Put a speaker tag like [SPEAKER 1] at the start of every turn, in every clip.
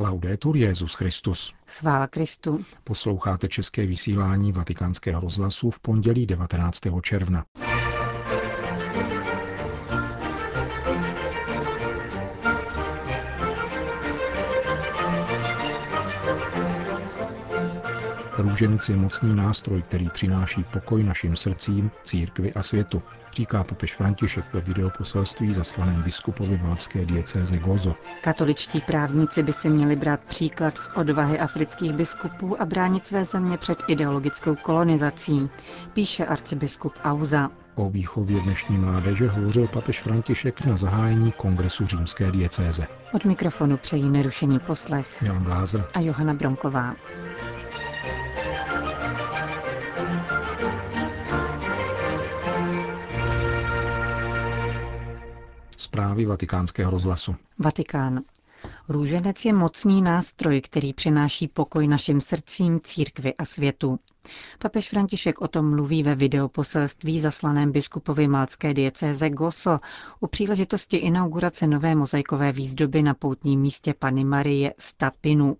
[SPEAKER 1] Laudetur Jezus Christus.
[SPEAKER 2] Chvála Kristu.
[SPEAKER 1] Posloucháte české vysílání Vatikánského rozhlasu v pondělí 19. června. Růženec je mocný nástroj, který přináší pokoj našim srdcím, církvi a světu, říká papež František ve videoposelství zaslaném biskupovi malské diecéze Gozo.
[SPEAKER 2] Katoličtí právníci by si měli brát příklad z odvahy afrických biskupů a bránit své země před ideologickou kolonizací, píše arcibiskup Auza.
[SPEAKER 1] O výchově dnešní mládeže hovořil papež František na zahájení kongresu římské diecéze.
[SPEAKER 2] Od mikrofonu přejí nerušený poslech
[SPEAKER 1] Jan Glázer
[SPEAKER 2] a Johana Bronková.
[SPEAKER 1] Zprávy vatikánského rozhlasu.
[SPEAKER 2] Vatikán. Růženec je mocný nástroj, který přináší pokoj našim srdcím, církvi a světu. Papež František o tom mluví ve videoposelství zaslaném biskupovi malcké diecéze Goso u příležitosti inaugurace nové mozaikové výzdoby na poutním místě Pany Marie Stapinu.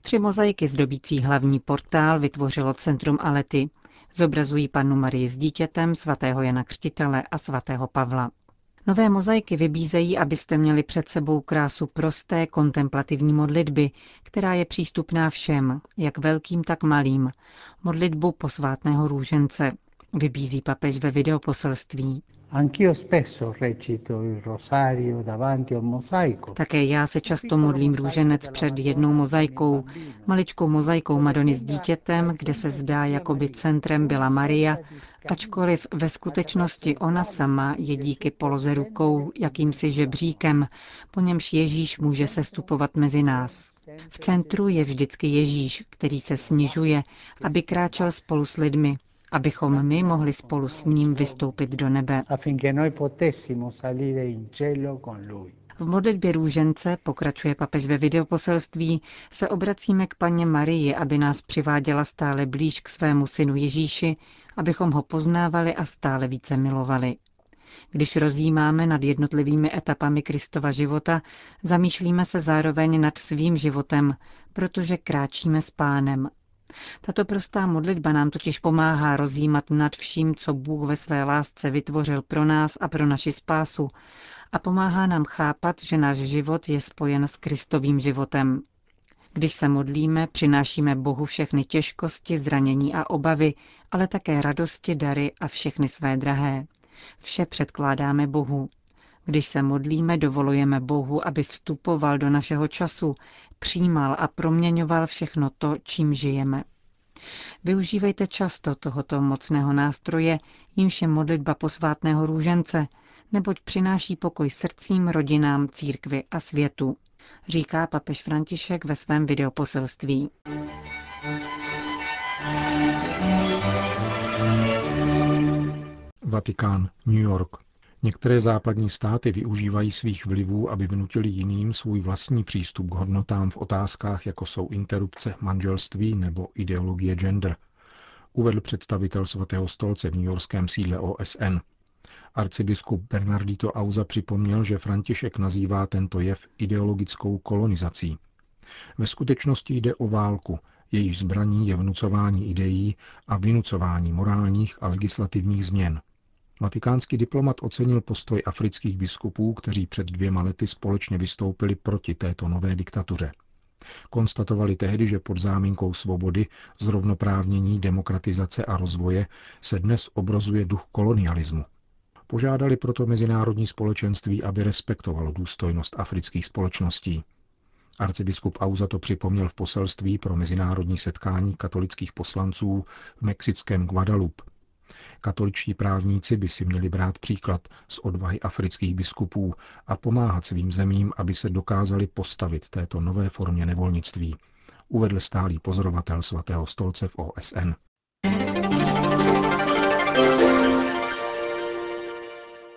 [SPEAKER 2] Tři mozaiky zdobící hlavní portál vytvořilo Centrum Alety. Zobrazují panu Marii s dítětem, svatého Jana Křtitele a svatého Pavla. Nové mozaiky vybízejí, abyste měli před sebou krásu prosté kontemplativní modlitby, která je přístupná všem, jak velkým, tak malým. Modlitbu posvátného růžence, vybízí papež ve videoposelství. Také já se často modlím růženec před jednou mozaikou, maličkou mozaikou Madony s dítětem, kde se zdá, jako by centrem byla Maria, ačkoliv ve skutečnosti ona sama je díky poloze rukou jakýmsi žebříkem, po němž Ježíš může sestupovat mezi nás. V centru je vždycky Ježíš, který se snižuje, aby kráčel spolu s lidmi, abychom my mohli spolu s ním vystoupit do nebe. V modlitbě růžence, pokračuje papež ve videoposelství, se obracíme k paně Marii, aby nás přiváděla stále blíž k svému synu Ježíši, abychom ho poznávali a stále více milovali. Když rozjímáme nad jednotlivými etapami Kristova života, zamýšlíme se zároveň nad svým životem, protože kráčíme s pánem tato prostá modlitba nám totiž pomáhá rozjímat nad vším, co Bůh ve své lásce vytvořil pro nás a pro naši spásu a pomáhá nám chápat, že náš život je spojen s Kristovým životem. Když se modlíme, přinášíme Bohu všechny těžkosti, zranění a obavy, ale také radosti, dary a všechny své drahé. Vše předkládáme Bohu. Když se modlíme, dovolujeme Bohu, aby vstupoval do našeho času, přijímal a proměňoval všechno to, čím žijeme. Využívejte často tohoto mocného nástroje, jímž je modlitba posvátného růžence, neboť přináší pokoj srdcím, rodinám, církvi a světu, říká papež František ve svém videoposelství.
[SPEAKER 1] Vatikán, New York. Některé západní státy využívají svých vlivů, aby vnutili jiným svůj vlastní přístup k hodnotám v otázkách, jako jsou interrupce, manželství nebo ideologie gender, uvedl představitel svatého stolce v Yorkském sídle OSN. Arcibiskup Bernardito Auza připomněl, že František nazývá tento jev ideologickou kolonizací. Ve skutečnosti jde o válku, jejíž zbraní je vnucování ideí a vynucování morálních a legislativních změn – Vatikánský diplomat ocenil postoj afrických biskupů, kteří před dvěma lety společně vystoupili proti této nové diktatuře. Konstatovali tehdy, že pod záminkou svobody, zrovnoprávnění, demokratizace a rozvoje se dnes obrozuje duch kolonialismu. Požádali proto mezinárodní společenství, aby respektovalo důstojnost afrických společností. Arcibiskup Auza to připomněl v poselství pro mezinárodní setkání katolických poslanců v mexickém Guadalupe. Katoličtí právníci by si měli brát příklad z odvahy afrických biskupů a pomáhat svým zemím, aby se dokázali postavit této nové formě nevolnictví, uvedl stálý pozorovatel svatého stolce v OSN.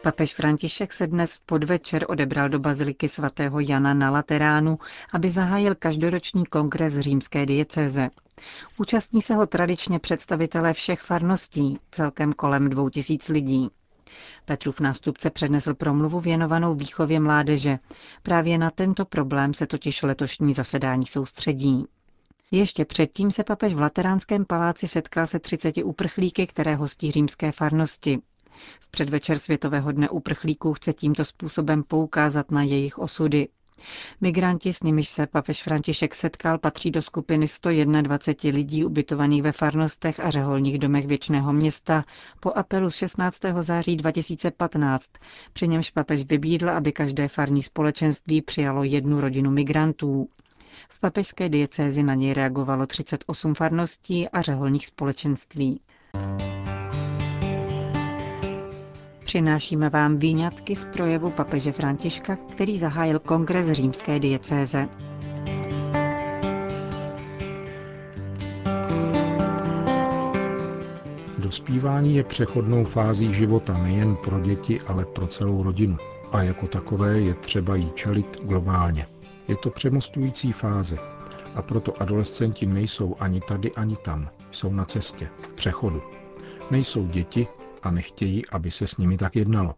[SPEAKER 2] Papež František se dnes v podvečer odebral do baziliky svatého Jana na Lateránu, aby zahájil každoroční kongres římské diecéze. Účastní se ho tradičně představitelé všech farností, celkem kolem dvou tisíc lidí. Petrův nástupce přednesl promluvu věnovanou výchově mládeže. Právě na tento problém se totiž letošní zasedání soustředí. Ještě předtím se papež v Lateránském paláci setkal se 30 uprchlíky, které hostí římské farnosti. V předvečer Světového dne uprchlíků chce tímto způsobem poukázat na jejich osudy. Migranti, s nimiž se papež František setkal, patří do skupiny 121 lidí ubytovaných ve farnostech a řeholních domech věčného města po apelu z 16. září 2015, při němž papež vybídl, aby každé farní společenství přijalo jednu rodinu migrantů. V papežské diecézi na něj reagovalo 38 farností a řeholních společenství. Přinášíme vám výňatky z projevu papeže Františka, který zahájil kongres římské diecéze.
[SPEAKER 1] Dospívání je přechodnou fází života nejen pro děti, ale pro celou rodinu. A jako takové je třeba jí čelit globálně. Je to přemostující fáze a proto adolescenti nejsou ani tady, ani tam. Jsou na cestě, v přechodu. Nejsou děti a nechtějí, aby se s nimi tak jednalo.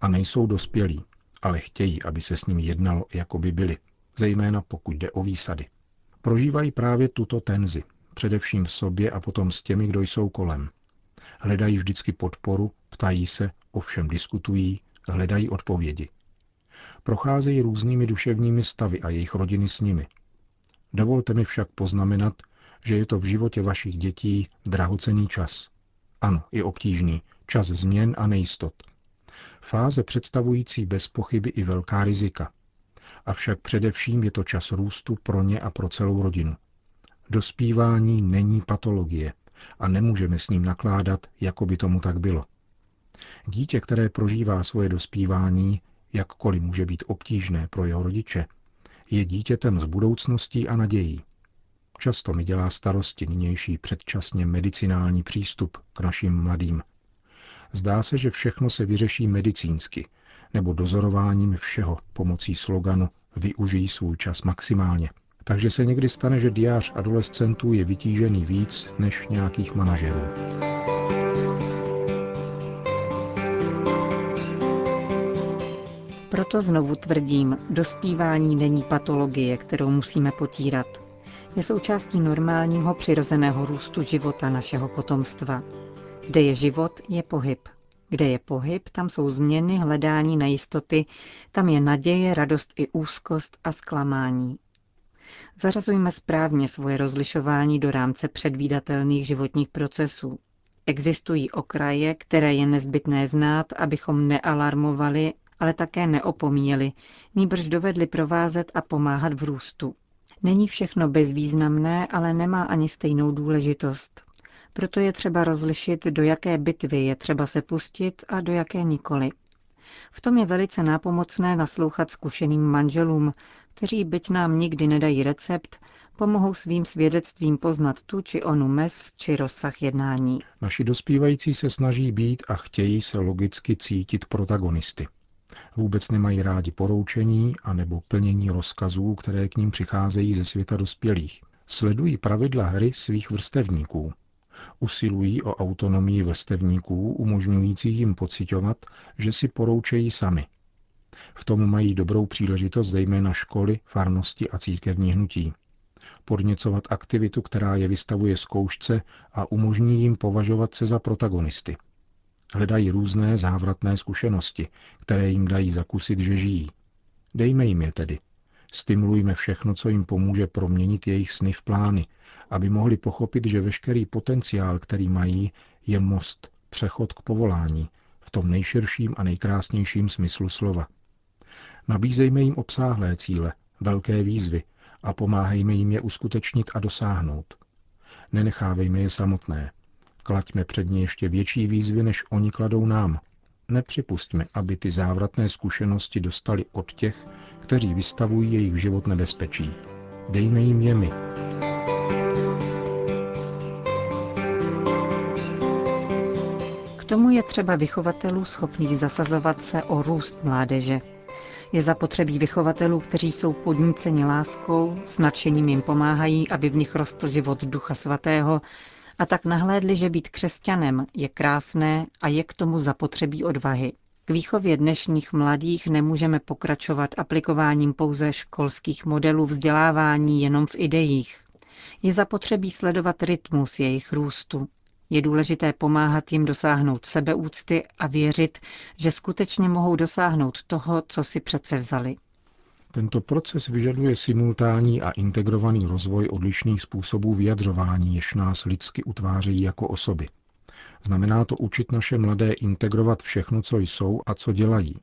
[SPEAKER 1] A nejsou dospělí, ale chtějí, aby se s nimi jednalo, jako by byli, zejména pokud jde o výsady. Prožívají právě tuto tenzi, především v sobě a potom s těmi, kdo jsou kolem. Hledají vždycky podporu, ptají se, ovšem diskutují, hledají odpovědi. Procházejí různými duševními stavy a jejich rodiny s nimi. Dovolte mi však poznamenat, že je to v životě vašich dětí drahocený čas. Ano, i obtížný, čas změn a nejistot. Fáze představující bez pochyby i velká rizika. Avšak především je to čas růstu pro ně a pro celou rodinu. Dospívání není patologie a nemůžeme s ním nakládat, jako by tomu tak bylo. Dítě, které prožívá svoje dospívání, jakkoliv může být obtížné pro jeho rodiče, je dítětem s budoucností a nadějí. Často mi dělá starosti nynější předčasně medicinální přístup k našim mladým. Zdá se, že všechno se vyřeší medicínsky nebo dozorováním všeho pomocí sloganu Využij svůj čas maximálně. Takže se někdy stane, že diář adolescentů je vytížený víc než nějakých manažerů.
[SPEAKER 2] Proto znovu tvrdím, dospívání není patologie, kterou musíme potírat. Je součástí normálního přirozeného růstu života našeho potomstva. Kde je život, je pohyb. Kde je pohyb, tam jsou změny, hledání na jistoty, tam je naděje, radost i úzkost a zklamání. Zařazujme správně svoje rozlišování do rámce předvídatelných životních procesů. Existují okraje, které je nezbytné znát, abychom nealarmovali ale také neopomíjeli, nýbrž dovedli provázet a pomáhat v růstu. Není všechno bezvýznamné, ale nemá ani stejnou důležitost. Proto je třeba rozlišit, do jaké bitvy je třeba se pustit a do jaké nikoli. V tom je velice nápomocné naslouchat zkušeným manželům, kteří byť nám nikdy nedají recept, pomohou svým svědectvím poznat tu či onu mes či rozsah jednání.
[SPEAKER 1] Naši dospívající se snaží být a chtějí se logicky cítit protagonisty. Vůbec nemají rádi poroučení anebo plnění rozkazů, které k ním přicházejí ze světa dospělých. Sledují pravidla hry svých vrstevníků. Usilují o autonomii vrstevníků, umožňující jim pocitovat, že si poroučejí sami. V tom mají dobrou příležitost zejména školy, farnosti a církevní hnutí. Podněcovat aktivitu, která je vystavuje zkoušce a umožní jim považovat se za protagonisty – Hledají různé závratné zkušenosti, které jim dají zakusit, že žijí. Dejme jim je tedy. Stimulujme všechno, co jim pomůže proměnit jejich sny v plány, aby mohli pochopit, že veškerý potenciál, který mají, je most, přechod k povolání, v tom nejširším a nejkrásnějším smyslu slova. Nabízejme jim obsáhlé cíle, velké výzvy a pomáhejme jim je uskutečnit a dosáhnout. Nenechávejme je samotné, Klaďme před ně ještě větší výzvy, než oni kladou nám. Nepřipustme, aby ty závratné zkušenosti dostali od těch, kteří vystavují jejich život nebezpečí. Dejme jim je my.
[SPEAKER 2] K tomu je třeba vychovatelů schopných zasazovat se o růst mládeže. Je zapotřebí vychovatelů, kteří jsou podníceni láskou, s nadšením jim pomáhají, aby v nich rostl život Ducha Svatého A tak nahlédli, že být křesťanem je krásné a je k tomu zapotřebí odvahy. K výchově dnešních mladých nemůžeme pokračovat aplikováním pouze školských modelů vzdělávání jenom v ideích. Je zapotřebí sledovat rytmus jejich růstu. Je důležité pomáhat jim dosáhnout sebeúcty a věřit, že skutečně mohou dosáhnout toho, co si přece vzali.
[SPEAKER 1] Tento proces vyžaduje simultánní a integrovaný rozvoj odlišných způsobů vyjadřování, jež nás lidsky utvářejí jako osoby. Znamená to učit naše mladé integrovat všechno, co jsou a co dělají.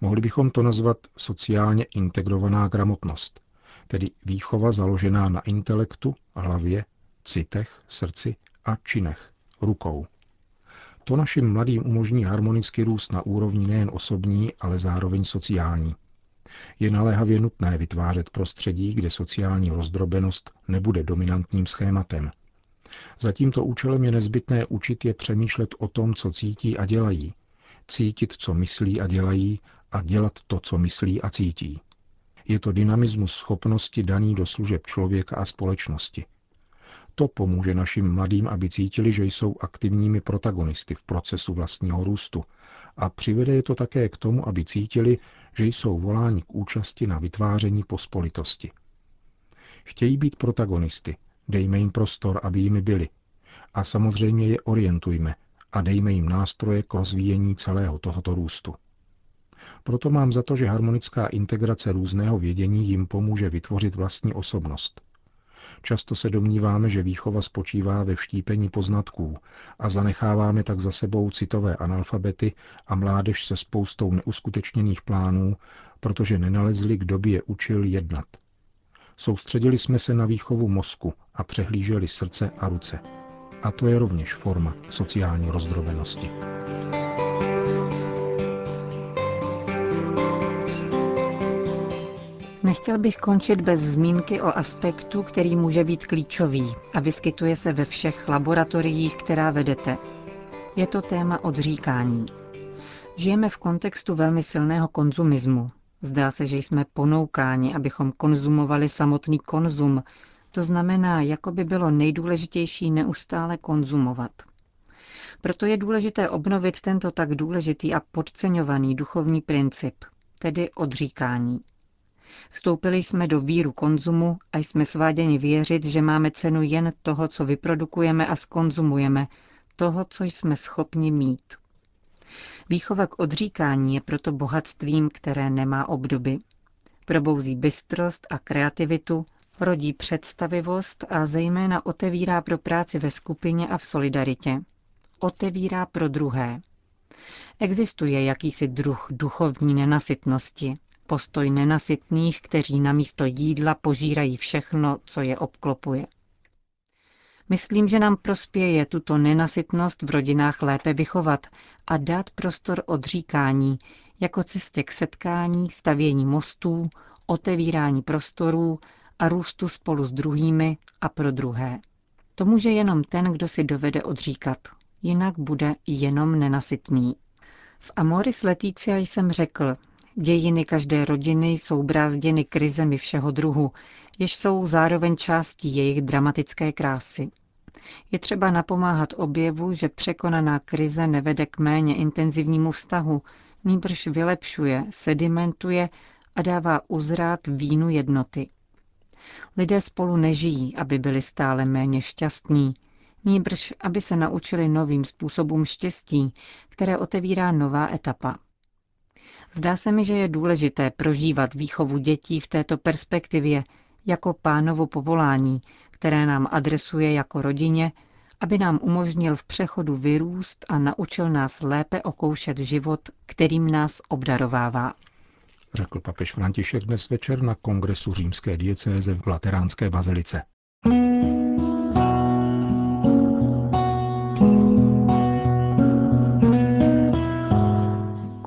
[SPEAKER 1] Mohli bychom to nazvat sociálně integrovaná gramotnost, tedy výchova založená na intelektu, hlavě, citech, srdci a činech, rukou. To našim mladým umožní harmonicky růst na úrovni nejen osobní, ale zároveň sociální. Je naléhavě nutné vytvářet prostředí, kde sociální rozdrobenost nebude dominantním schématem. Za tímto účelem je nezbytné učit je přemýšlet o tom, co cítí a dělají, cítit, co myslí a dělají a dělat to, co myslí a cítí. Je to dynamismus schopnosti daný do služeb člověka a společnosti. To pomůže našim mladým, aby cítili, že jsou aktivními protagonisty v procesu vlastního růstu a přivede je to také k tomu, aby cítili, že jsou voláni k účasti na vytváření pospolitosti. Chtějí být protagonisty, dejme jim prostor, aby jimi byli. A samozřejmě je orientujme a dejme jim nástroje k rozvíjení celého tohoto růstu. Proto mám za to, že harmonická integrace různého vědění jim pomůže vytvořit vlastní osobnost. Často se domníváme, že výchova spočívá ve vštípení poznatků a zanecháváme tak za sebou citové analfabety a mládež se spoustou neuskutečněných plánů, protože nenalezli, kdo by je učil jednat. Soustředili jsme se na výchovu mozku a přehlíželi srdce a ruce. A to je rovněž forma sociální rozdrobenosti.
[SPEAKER 2] Nechtěl bych končit bez zmínky o aspektu, který může být klíčový a vyskytuje se ve všech laboratoriích, která vedete. Je to téma odříkání. Žijeme v kontextu velmi silného konzumismu. Zdá se, že jsme ponoukáni, abychom konzumovali samotný konzum. To znamená, jako by bylo nejdůležitější neustále konzumovat. Proto je důležité obnovit tento tak důležitý a podceňovaný duchovní princip, tedy odříkání. Vstoupili jsme do víru konzumu a jsme sváděni věřit, že máme cenu jen toho, co vyprodukujeme a skonzumujeme, toho, co jsme schopni mít. Výchova k odříkání je proto bohatstvím, které nemá obdoby. Probouzí bystrost a kreativitu, rodí představivost a zejména otevírá pro práci ve skupině a v solidaritě. Otevírá pro druhé. Existuje jakýsi druh duchovní nenasytnosti, postoj nenasytných, kteří na místo jídla požírají všechno, co je obklopuje. Myslím, že nám prospěje tuto nenasytnost v rodinách lépe vychovat a dát prostor odříkání, jako cestě k setkání, stavění mostů, otevírání prostorů a růstu spolu s druhými a pro druhé. To může jenom ten, kdo si dovede odříkat, jinak bude jenom nenasytný. V Amoris Leticia jsem řekl, Dějiny každé rodiny jsou brázděny krizemi všeho druhu, jež jsou zároveň částí jejich dramatické krásy. Je třeba napomáhat objevu, že překonaná krize nevede k méně intenzivnímu vztahu, nýbrž vylepšuje, sedimentuje a dává uzrát vínu jednoty. Lidé spolu nežijí, aby byli stále méně šťastní, nýbrž aby se naučili novým způsobům štěstí, které otevírá nová etapa. Zdá se mi, že je důležité prožívat výchovu dětí v této perspektivě jako pánovo povolání, které nám adresuje jako rodině, aby nám umožnil v přechodu vyrůst a naučil nás lépe okoušet život, kterým nás obdarovává.
[SPEAKER 1] Řekl papež František dnes večer na kongresu římské diecéze v Lateránské bazilice.